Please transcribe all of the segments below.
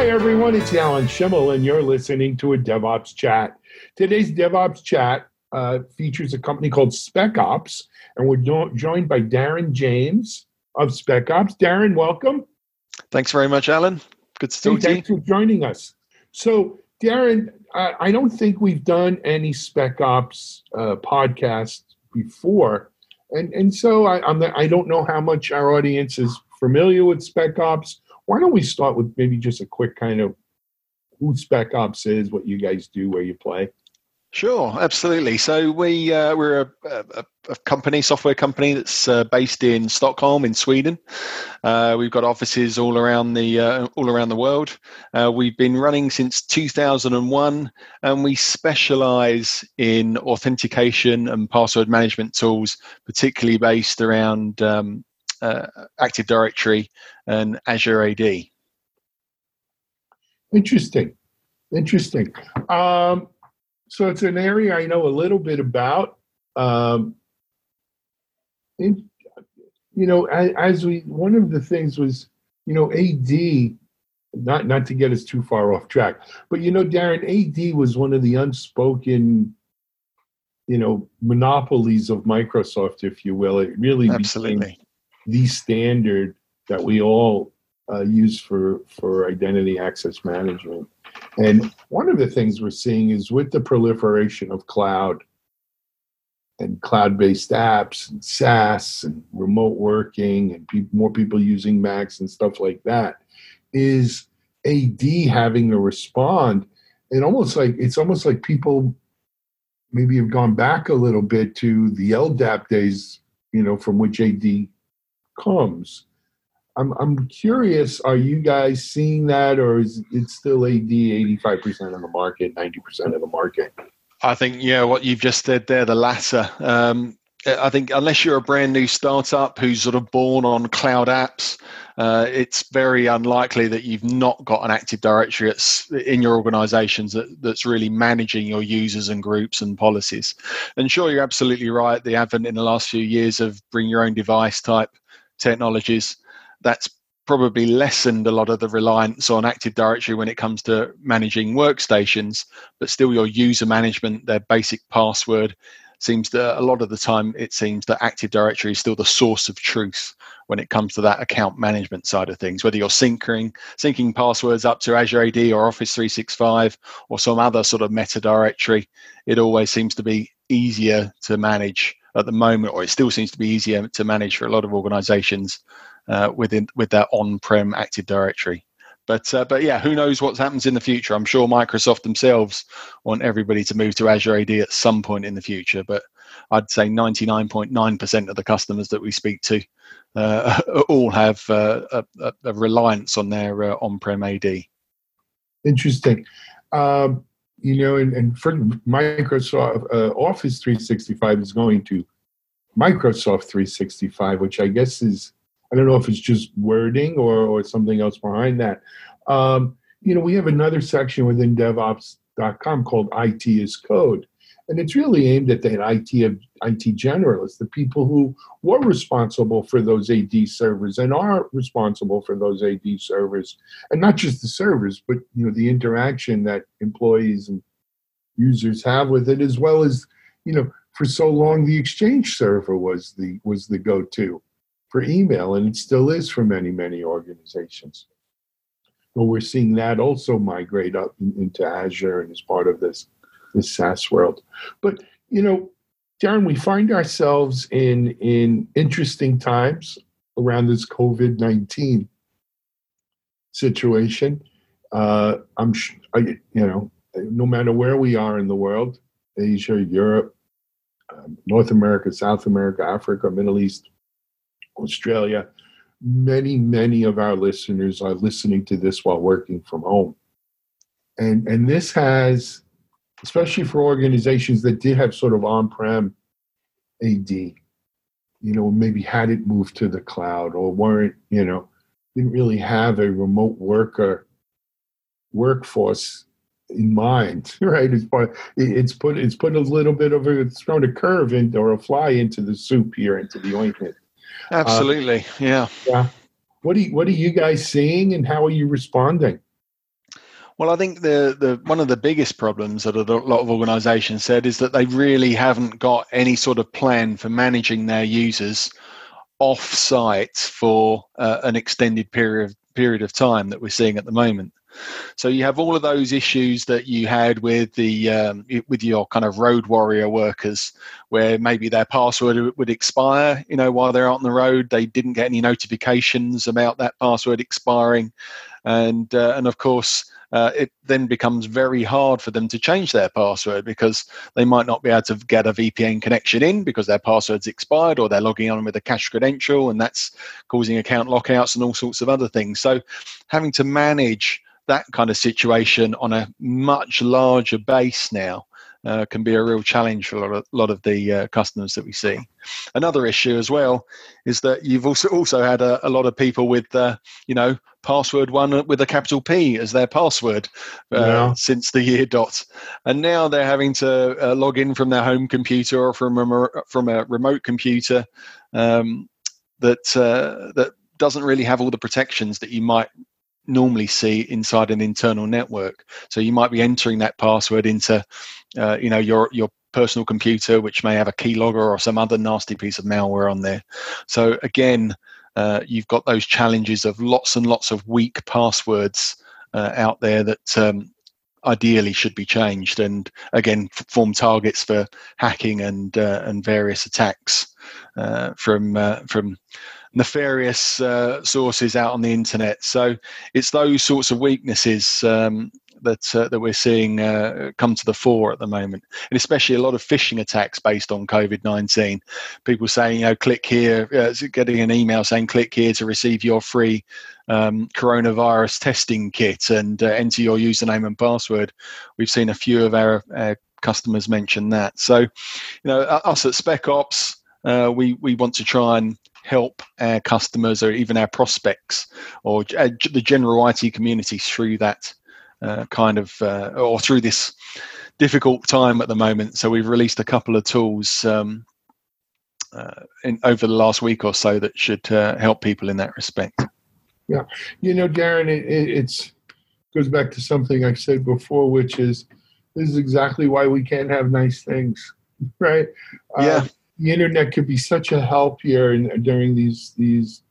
Hi, everyone. It's Alan Shimel, and you're listening to a DevOps Chat. Today's DevOps Chat uh, features a company called SpecOps, and we're do- joined by Darren James of SpecOps. Darren, welcome. Thanks very much, Alan. Good to hey, you. Thanks for joining us. So, Darren, I, I don't think we've done any SpecOps uh, podcast before, and and so I, I'm I don't know how much our audience is familiar with SpecOps why don't we start with maybe just a quick kind of who Spec Ops is, what you guys do, where you play? Sure, absolutely. So we uh, we're a, a, a, company, software company that's uh, based in Stockholm, in Sweden. Uh, we've got offices all around the uh, all around the world. Uh, we've been running since 2001, and we specialise in authentication and password management tools, particularly based around um, uh, Active Directory and Azure AD. Interesting, interesting. Um, so it's an area I know a little bit about. Um, you know, as, as we one of the things was, you know, AD. Not not to get us too far off track, but you know, Darren, AD was one of the unspoken you know monopolies of Microsoft, if you will. It really absolutely the standard that we all uh, use for for identity access management. And one of the things we're seeing is with the proliferation of cloud and cloud-based apps and SaaS and remote working and pe- more people using Macs and stuff like that, is AD having to respond. And almost like it's almost like people maybe have gone back a little bit to the LDAP days, you know, from which AD comes. I'm, I'm curious, are you guys seeing that or is it still AD 85% of the market, 90% of the market? I think, yeah, what you've just said there, the latter. Um, I think unless you're a brand new startup who's sort of born on cloud apps, uh, it's very unlikely that you've not got an active directory in your organizations that, that's really managing your users and groups and policies. And sure, you're absolutely right. The advent in the last few years of bring your own device type technologies, that's probably lessened a lot of the reliance on Active Directory when it comes to managing workstations, but still your user management, their basic password seems that a lot of the time it seems that Active Directory is still the source of truth when it comes to that account management side of things. Whether you're syncing syncing passwords up to Azure AD or Office 365 or some other sort of meta directory, it always seems to be easier to manage at the moment, or it still seems to be easier to manage for a lot of organizations uh, within with their on-prem Active Directory. But uh, but yeah, who knows what happens in the future? I'm sure Microsoft themselves want everybody to move to Azure AD at some point in the future. But I'd say 99.9% of the customers that we speak to uh, all have uh, a, a, reliance on their uh, on-prem AD. Interesting. Um, you know, and, and for Microsoft uh, Office 365 is going to Microsoft 365, which I guess is I don't know if it's just wording or or something else behind that. Um, you know, we have another section within DevOps.com called IT is Code, and it's really aimed at the IT IT generalists, the people who were responsible for those AD servers and are responsible for those AD servers, and not just the servers, but you know the interaction that employees and users have with it, as well as you know for so long the Exchange server was the was the go-to for email, and it still is for many many organizations. But we're seeing that also migrate up into Azure and as part of this this SaaS world. But you know, Darren, we find ourselves in in interesting times around this COVID nineteen situation. Uh, I'm, I, you know, no matter where we are in the world, Asia, Europe, um, North America, South America, Africa, Middle East, Australia, many, many of our listeners are listening to this while working from home, and and this has especially for organizations that did have sort of on-prem AD, you know, maybe had it moved to the cloud or weren't, you know, didn't really have a remote worker workforce in mind, right? It's, part, it's put it's put a little bit of a it's thrown a curve into or a fly into the soup here into the ointment. Absolutely, uh, yeah, yeah. What are you, what are you guys seeing, and how are you responding? Well, I think the, the one of the biggest problems that a lot of organisations said is that they really haven't got any sort of plan for managing their users off site for uh, an extended period period of time that we're seeing at the moment. So you have all of those issues that you had with the um, with your kind of road warrior workers, where maybe their password would expire. You know, while they're out on the road, they didn't get any notifications about that password expiring, and uh, and of course. Uh, it then becomes very hard for them to change their password because they might not be able to get a VPN connection in because their password's expired or they're logging on with a cache credential and that's causing account lockouts and all sorts of other things. So, having to manage that kind of situation on a much larger base now uh, can be a real challenge for a lot of, lot of the uh, customers that we see. Another issue as well is that you've also also had a, a lot of people with uh, you know password one with a capital P as their password uh, yeah. since the year dot, and now they're having to uh, log in from their home computer or from a from a remote computer um, that uh, that doesn't really have all the protections that you might normally see inside an internal network. So you might be entering that password into, uh, you know, your your personal computer, which may have a keylogger or some other nasty piece of malware on there. So again, uh, you've got those challenges of lots and lots of weak passwords uh, out there that um, ideally should be changed, and again form targets for hacking and uh, and various attacks uh, from uh, from nefarious uh, sources out on the internet. So it's those sorts of weaknesses um, that uh, that we're seeing uh, come to the fore at the moment, and especially a lot of phishing attacks based on COVID nineteen. People saying, you know, click here, uh, getting an email saying, click here to receive your free um, coronavirus testing kit and uh, enter your username and password. We've seen a few of our, our customers mention that. So, you know, us at Spec Ops. Uh, we we want to try and help our customers or even our prospects or uh, the general IT community through that uh, kind of uh, or through this difficult time at the moment. So we've released a couple of tools um, uh, in, over the last week or so that should uh, help people in that respect. Yeah, you know, Darren, it, it's goes back to something I said before, which is this is exactly why we can't have nice things, right? Yeah the internet could be such a help here in, during these these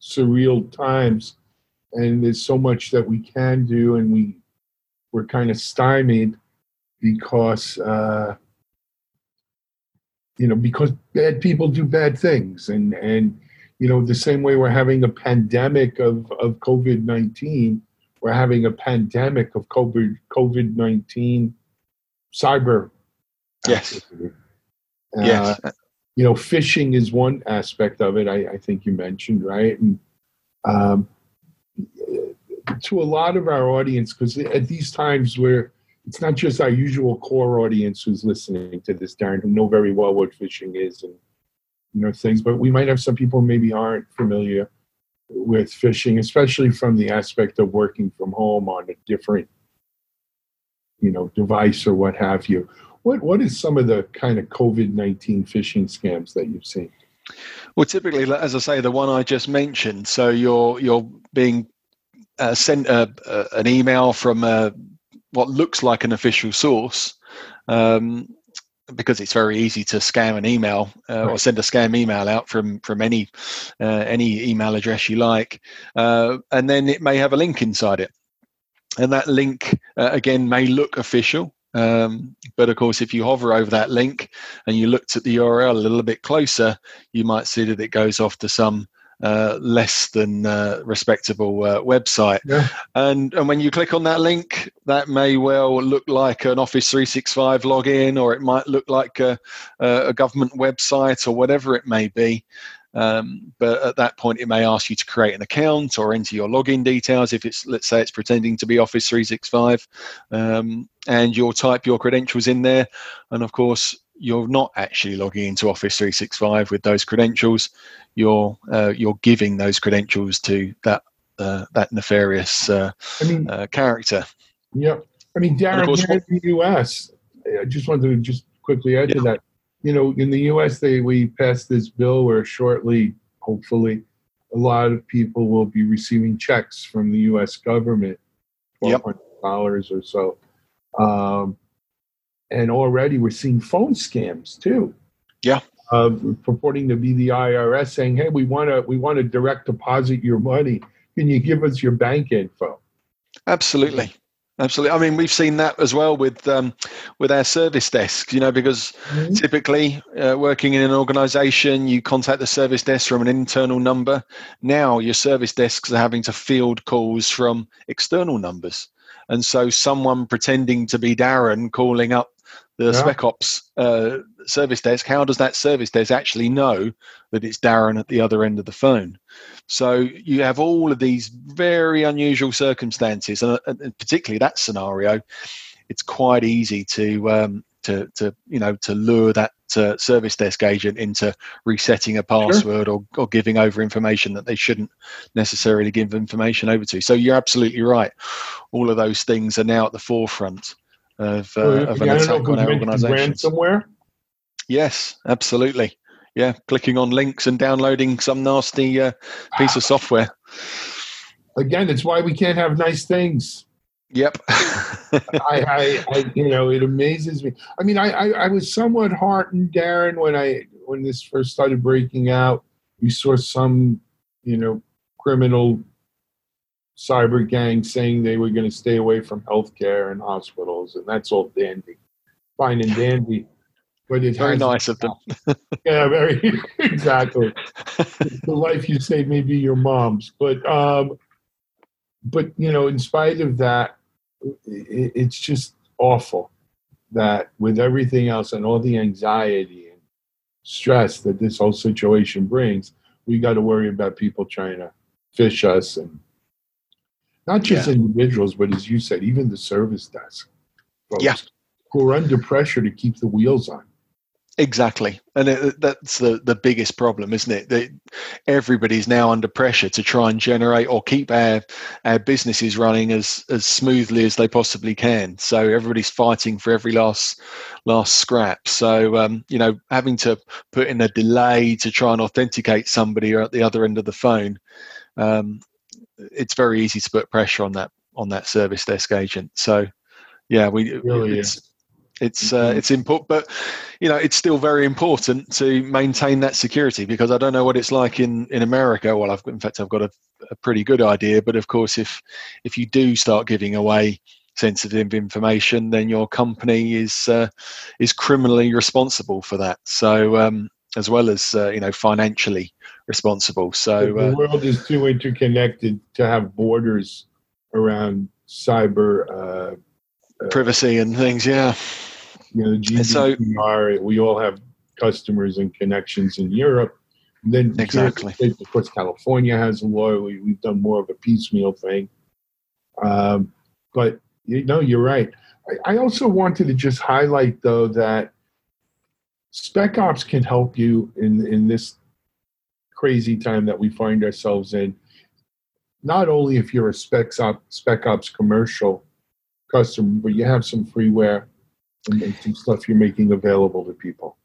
surreal times, and there's so much that we can do, and we we're kind of stymied because uh, you know because bad people do bad things, and and you know the same way we're having a pandemic of of COVID nineteen, we're having a pandemic of COVID COVID nineteen cyber. Yes. Uh, yes you know, phishing is one aspect of it. I, I think you mentioned right, and um, to a lot of our audience, because at these times where it's not just our usual core audience who's listening to this, Darren, who know very well what phishing is and you know things, but we might have some people maybe aren't familiar with phishing, especially from the aspect of working from home on a different you know device or what have you what what is some of the kind of COVID nineteen phishing scams that you've seen? Well, typically, as I say, the one I just mentioned. So you're you're being uh, sent a, a, an email from a, what looks like an official source. Um, because it's very easy to scam an email uh, right. or send a scam email out from from any uh, any email address you like, uh, and then it may have a link inside it, and that link uh, again may look official, um, but of course, if you hover over that link and you looked at the URL a little bit closer, you might see that it goes off to some uh, less than uh, respectable uh, website. Yeah. And and when you click on that link, that may well look like an Office 365 login, or it might look like a, a government website, or whatever it may be. Um, but at that point, it may ask you to create an account or enter your login details if it's, let's say, it's pretending to be Office 365, um, and you'll type your credentials in there. And of course, you're not actually logging into Office 365 with those credentials. You're uh, you're giving those credentials to that uh, that nefarious uh, I mean, uh, character. Yeah, I mean, Darren, course, in the U.S., I just wanted to just quickly add yeah. to that you know, in the U.S., they we passed this bill where shortly, hopefully, a lot of people will be receiving checks from the U.S. government, yep. dollars or so. Um, and already we're seeing phone scams too. Yeah. Uh, purporting to be the IRS saying, "Hey, we want to we want to direct deposit your money. Can you give us your bank info?" Absolutely. Absolutely. I mean, we've seen that as well with um, with our service desk. You know, because mm-hmm. typically uh, working in an organisation, you contact the service desk from an internal number. Now, your service desks are having to field calls from external numbers, and so someone pretending to be Darren calling up the yeah. Spec Ops uh, service desk. How does that service desk actually know that it's Darren at the other end of the phone? So you have all of these very unusual circumstances, and, and particularly that scenario, it's quite easy to um, to to you know to lure that uh, service desk agent into resetting a password sure. or, or giving over information that they shouldn't necessarily give information over to. So you're absolutely right. All of those things are now at the forefront of, uh, well, of an attack on our organisation. Ransomware. Yes, absolutely yeah, clicking on links and downloading some nasty uh, piece of software. Again, it's why we can't have nice things. Yep. I, I, I, you know, it amazes me. I mean, I, I, I, was somewhat heartened, Darren, when I when this first started breaking out. We saw some, you know, criminal cyber gang saying they were going to stay away from healthcare and hospitals, and that's all dandy, fine and dandy. But it very nice of them. yeah, very exactly. the life you saved may be your mom's, but um, but you know, in spite of that, it, it's just awful that with everything else and all the anxiety and stress that this whole situation brings, we got to worry about people trying to phish us and not just yeah. individuals, but as you said, even the service desk folks yeah. who are under pressure to keep the wheels on. Exactly, and it, that's the the biggest problem, isn't it? That everybody's now under pressure to try and generate or keep our our businesses running as as smoothly as they possibly can. So everybody's fighting for every last last scrap. So um, you know, having to put in a delay to try and authenticate somebody or at the other end of the phone, um, it's very easy to put pressure on that on that service desk agent. So yeah, we really it's, is it's uh, mm-hmm. it's important, but you know it's still very important to maintain that security because I don't know what it's like in in America. Well, I've in fact I've got a, a pretty good idea, but of course if if you do start giving away sensitive information, then your company is uh, is criminally responsible for that. So um, as well as uh, you know financially responsible. So the uh, world is too interconnected to have borders around cyber uh, privacy and things. Yeah. You know, GDPR. So, we all have customers and connections in Europe. And then exactly. States, of course, California has a law. We, have done more of a piecemeal thing. Um, but you know, you're right. I, I also wanted to just highlight though that spec ops can help you in in this crazy time that we find ourselves in. Not only if you're a spec ops, spec ops commercial customer, but you have some freeware and, some stuff you're making available to people.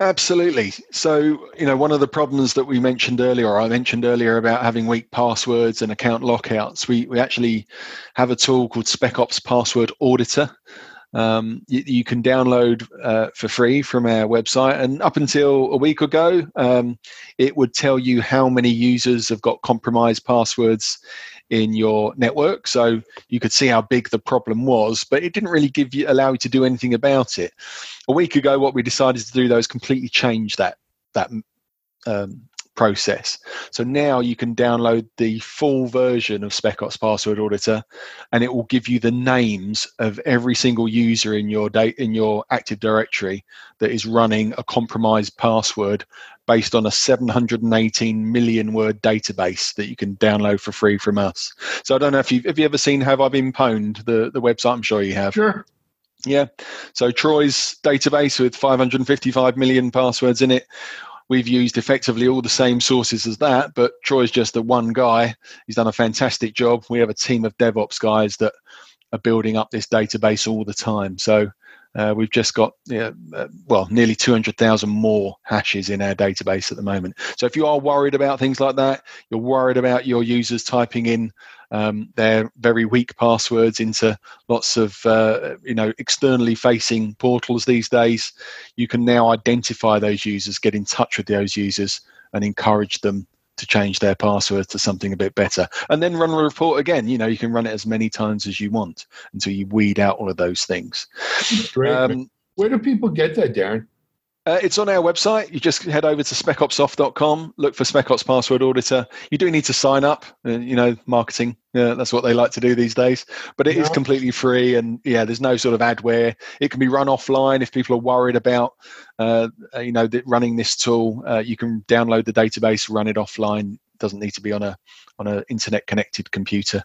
Absolutely. So, you know, one of the problems that we mentioned earlier, or I mentioned earlier about having weak passwords and account lockouts, we, we actually have a tool called SpecOps Password Auditor. Um, you, you, can download uh, for free from our website. And up until a week ago, um, it would tell you how many users have got compromised passwords in your network. So you could see how big the problem was, but it didn't really give you allow you to do anything about it. A week ago, what we decided to do though is completely change that that um, process. So now you can download the full version of SpecOps Password Auditor, and it will give you the names of every single user in your date in your Active Directory that is running a compromised password based on a 718 million word database that you can download for free from us. So I don't know if you've have you ever seen Have I Been Pwned, the, the website? I'm sure you have. Sure. Yeah. So Troy's database with 555 million passwords in it. We've used effectively all the same sources as that, but Troy's just the one guy. He's done a fantastic job. We have a team of DevOps guys that are building up this database all the time. So Uh, we've just got uh, well nearly 200,000 more hashes in our database at the moment. So if you are worried about things like that, you're worried about your users typing in um, their very weak passwords into lots of uh, you know externally facing portals these days, you can now identify those users, get in touch with those users, and encourage them to change their password to something a bit better. And then run a report again. You know you can run it as many times as you want until you weed out all of those things. Um, where do people get that darren uh, it's on our website. You just head over to specopssoft.com, look for SpecOps Password Auditor. You do need to sign up. Uh, you know, marketing, yeah, that's what they like to do these days. But it yeah. is completely free, and yeah, there's no sort of adware. It can be run offline if people are worried about, uh, you know, running this tool. Uh, you can download the database, run it offline. It doesn't need to be on a on an internet connected computer.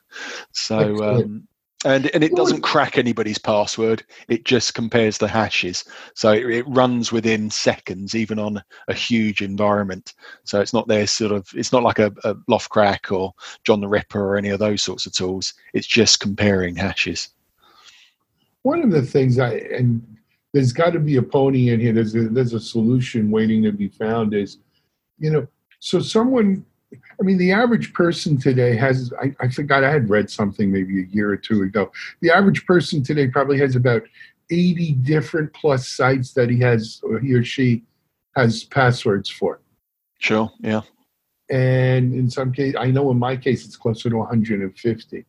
So um, and and it doesn't crack anybody's password. It just compares the hashes. So it, it, runs within seconds even on a huge environment. So it's not there sort of it's not like a, a L0phtCrack or john the ripper or any of those sorts of tools. It's just comparing hashes. One of the things i and there's got to be a pony in here. There's a, there's a solution waiting to be found is you know so someone I mean, the average person today has, I, I, forgot, I had read something maybe a year or two ago. The average person today probably has about 80 different plus sites that he has, or he or she has passwords for. Sure, yeah. And in some case, I know in my case, it's closer to 150.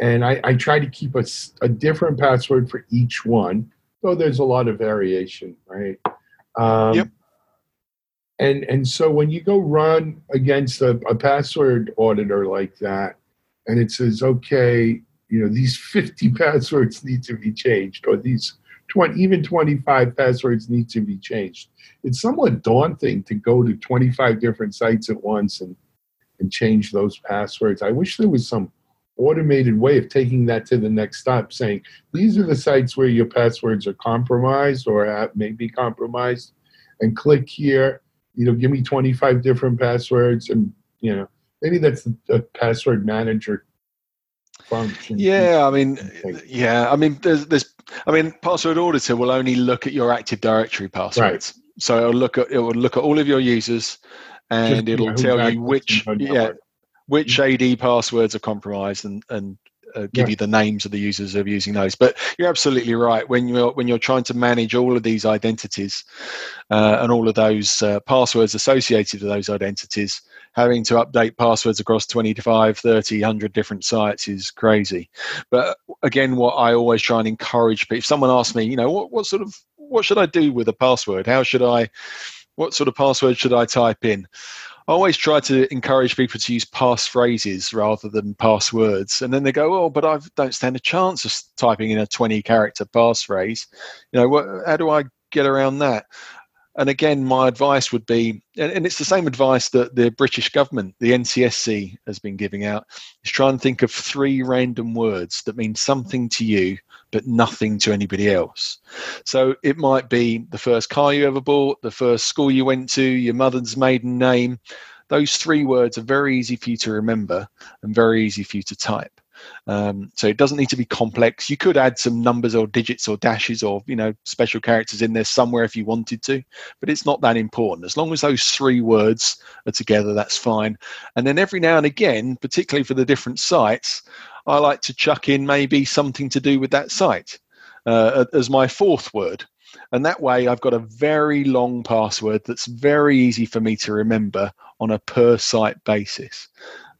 And I, I try to keep a, a different password for each one, though there's a lot of variation, right? Um, yep and and so when you go run against a, a password auditor like that and it says okay you know these 50 passwords need to be changed or these 20 even 25 passwords need to be changed it's somewhat daunting to go to 25 different sites at once and and change those passwords. I wish there was some automated way of taking that to the next step saying these are the sites where your passwords are compromised or may be compromised and click here you know, give me 25 different passwords and, you know, maybe that's a password manager function. Yeah, I mean, yeah, I mean, there's, there's, I mean, password auditor will only look at your Active Directory passwords. Right. So it'll look at, it will look at all of your users and Just, it'll tell you which, yeah, which mm-hmm. AD passwords are compromised and, and uh, give yeah. you the names of the users of using those. But you're absolutely right when you're when you're trying to manage all of these identities uh, and all of those uh, passwords associated with those identities. Having to update passwords across 25, 30, 100 different sites is crazy. But again, what I always try and encourage people, if someone asks me, you know, what, what sort of, what should I do with a password? How should I, what sort of password should I type in? I always try to encourage people to use passphrases rather than passwords. And then they go, "Oh, but I don't stand a chance of typing in a 20 character passphrase. You know, what, how do I get around that? And again, my advice would be, and it's the same advice that the British government, the NCSC, has been giving out, is try and think of three random words that mean something to you but nothing to anybody else. So it might be the first car you ever bought, the first school you went to, your mother's maiden name. Those three words are very easy for you to remember and very easy for you to type. Um, so it doesn't need to be complex. You could add some numbers or digits or dashes or you know special characters in there somewhere if you wanted to, but it's not that important. As long as those three words are together, that's fine. And then every now and again, particularly for the different sites, I like to chuck in maybe something to do with that site uh, as my fourth word. And that way, I've got a very long password that's very easy for me to remember on a per site basis.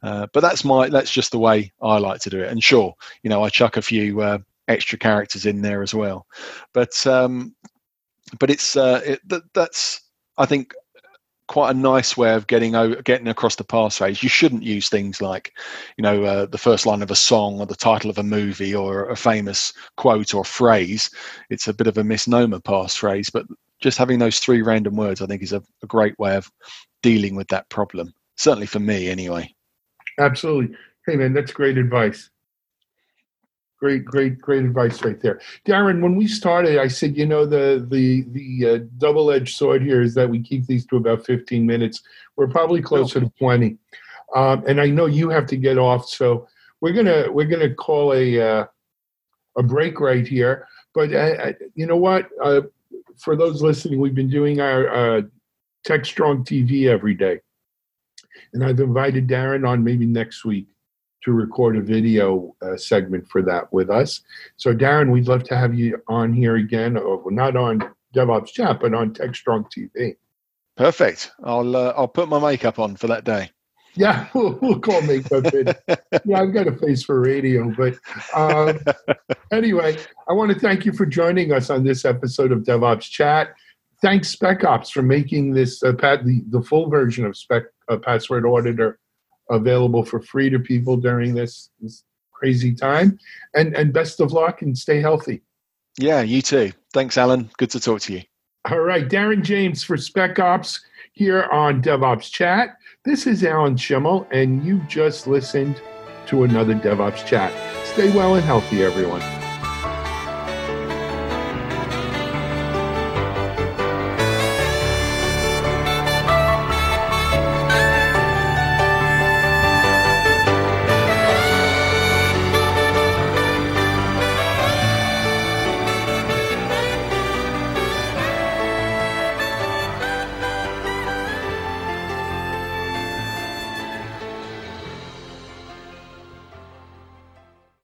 Uh, but that's my that's just the way I like to do it. And sure, you know, I chuck a few uh, extra characters in there as well. But um, but it's uh, it, that, that's I think quite a nice way of getting over getting across the passphrase. You shouldn't use things like, you know, uh, the first line of a song or the title of a movie or a famous quote or phrase. It's a bit of a misnomer passphrase, but just having those three random words, I think, is a, a great way of dealing with that problem. Certainly for me, anyway. Absolutely. Hey, man, that's great advice. Great, great, great advice right there, Darren. When we started, I said, you know, the the the uh, double-edged sword here is that we keep these to about 15 minutes. We're probably closer to 20, um, and I know you have to get off, so we're gonna we're gonna call a uh, a break right here. but uh, you know what? Uh, for those listening, we've been doing our uh, Techstrong TV every day, and I've invited Darren on maybe next week to record a video uh, segment for that with us. So, Darren, we'd love to have you on here again, or not on DevOps Chat, but on Techstrong TV. Perfect. I'll uh, I'll put my makeup on for that day. Yeah, we'll, we'll call makeup in. yeah, I've got a face for radio, but um, anyway, I want to thank you for joining us on this episode of DevOps Chat. Thanks SpecOps for making this uh, pat, the, the full version of Spec uh, Password Auditor available for free to people during this, this crazy time. And and best of luck and stay healthy. Yeah, you too. Thanks, Alan. Good to talk to you. All right, Darren James for SpecOps here on DevOps Chat. This is Alan Shimel, and you just listened to another DevOps Chat. Stay well and healthy, everyone.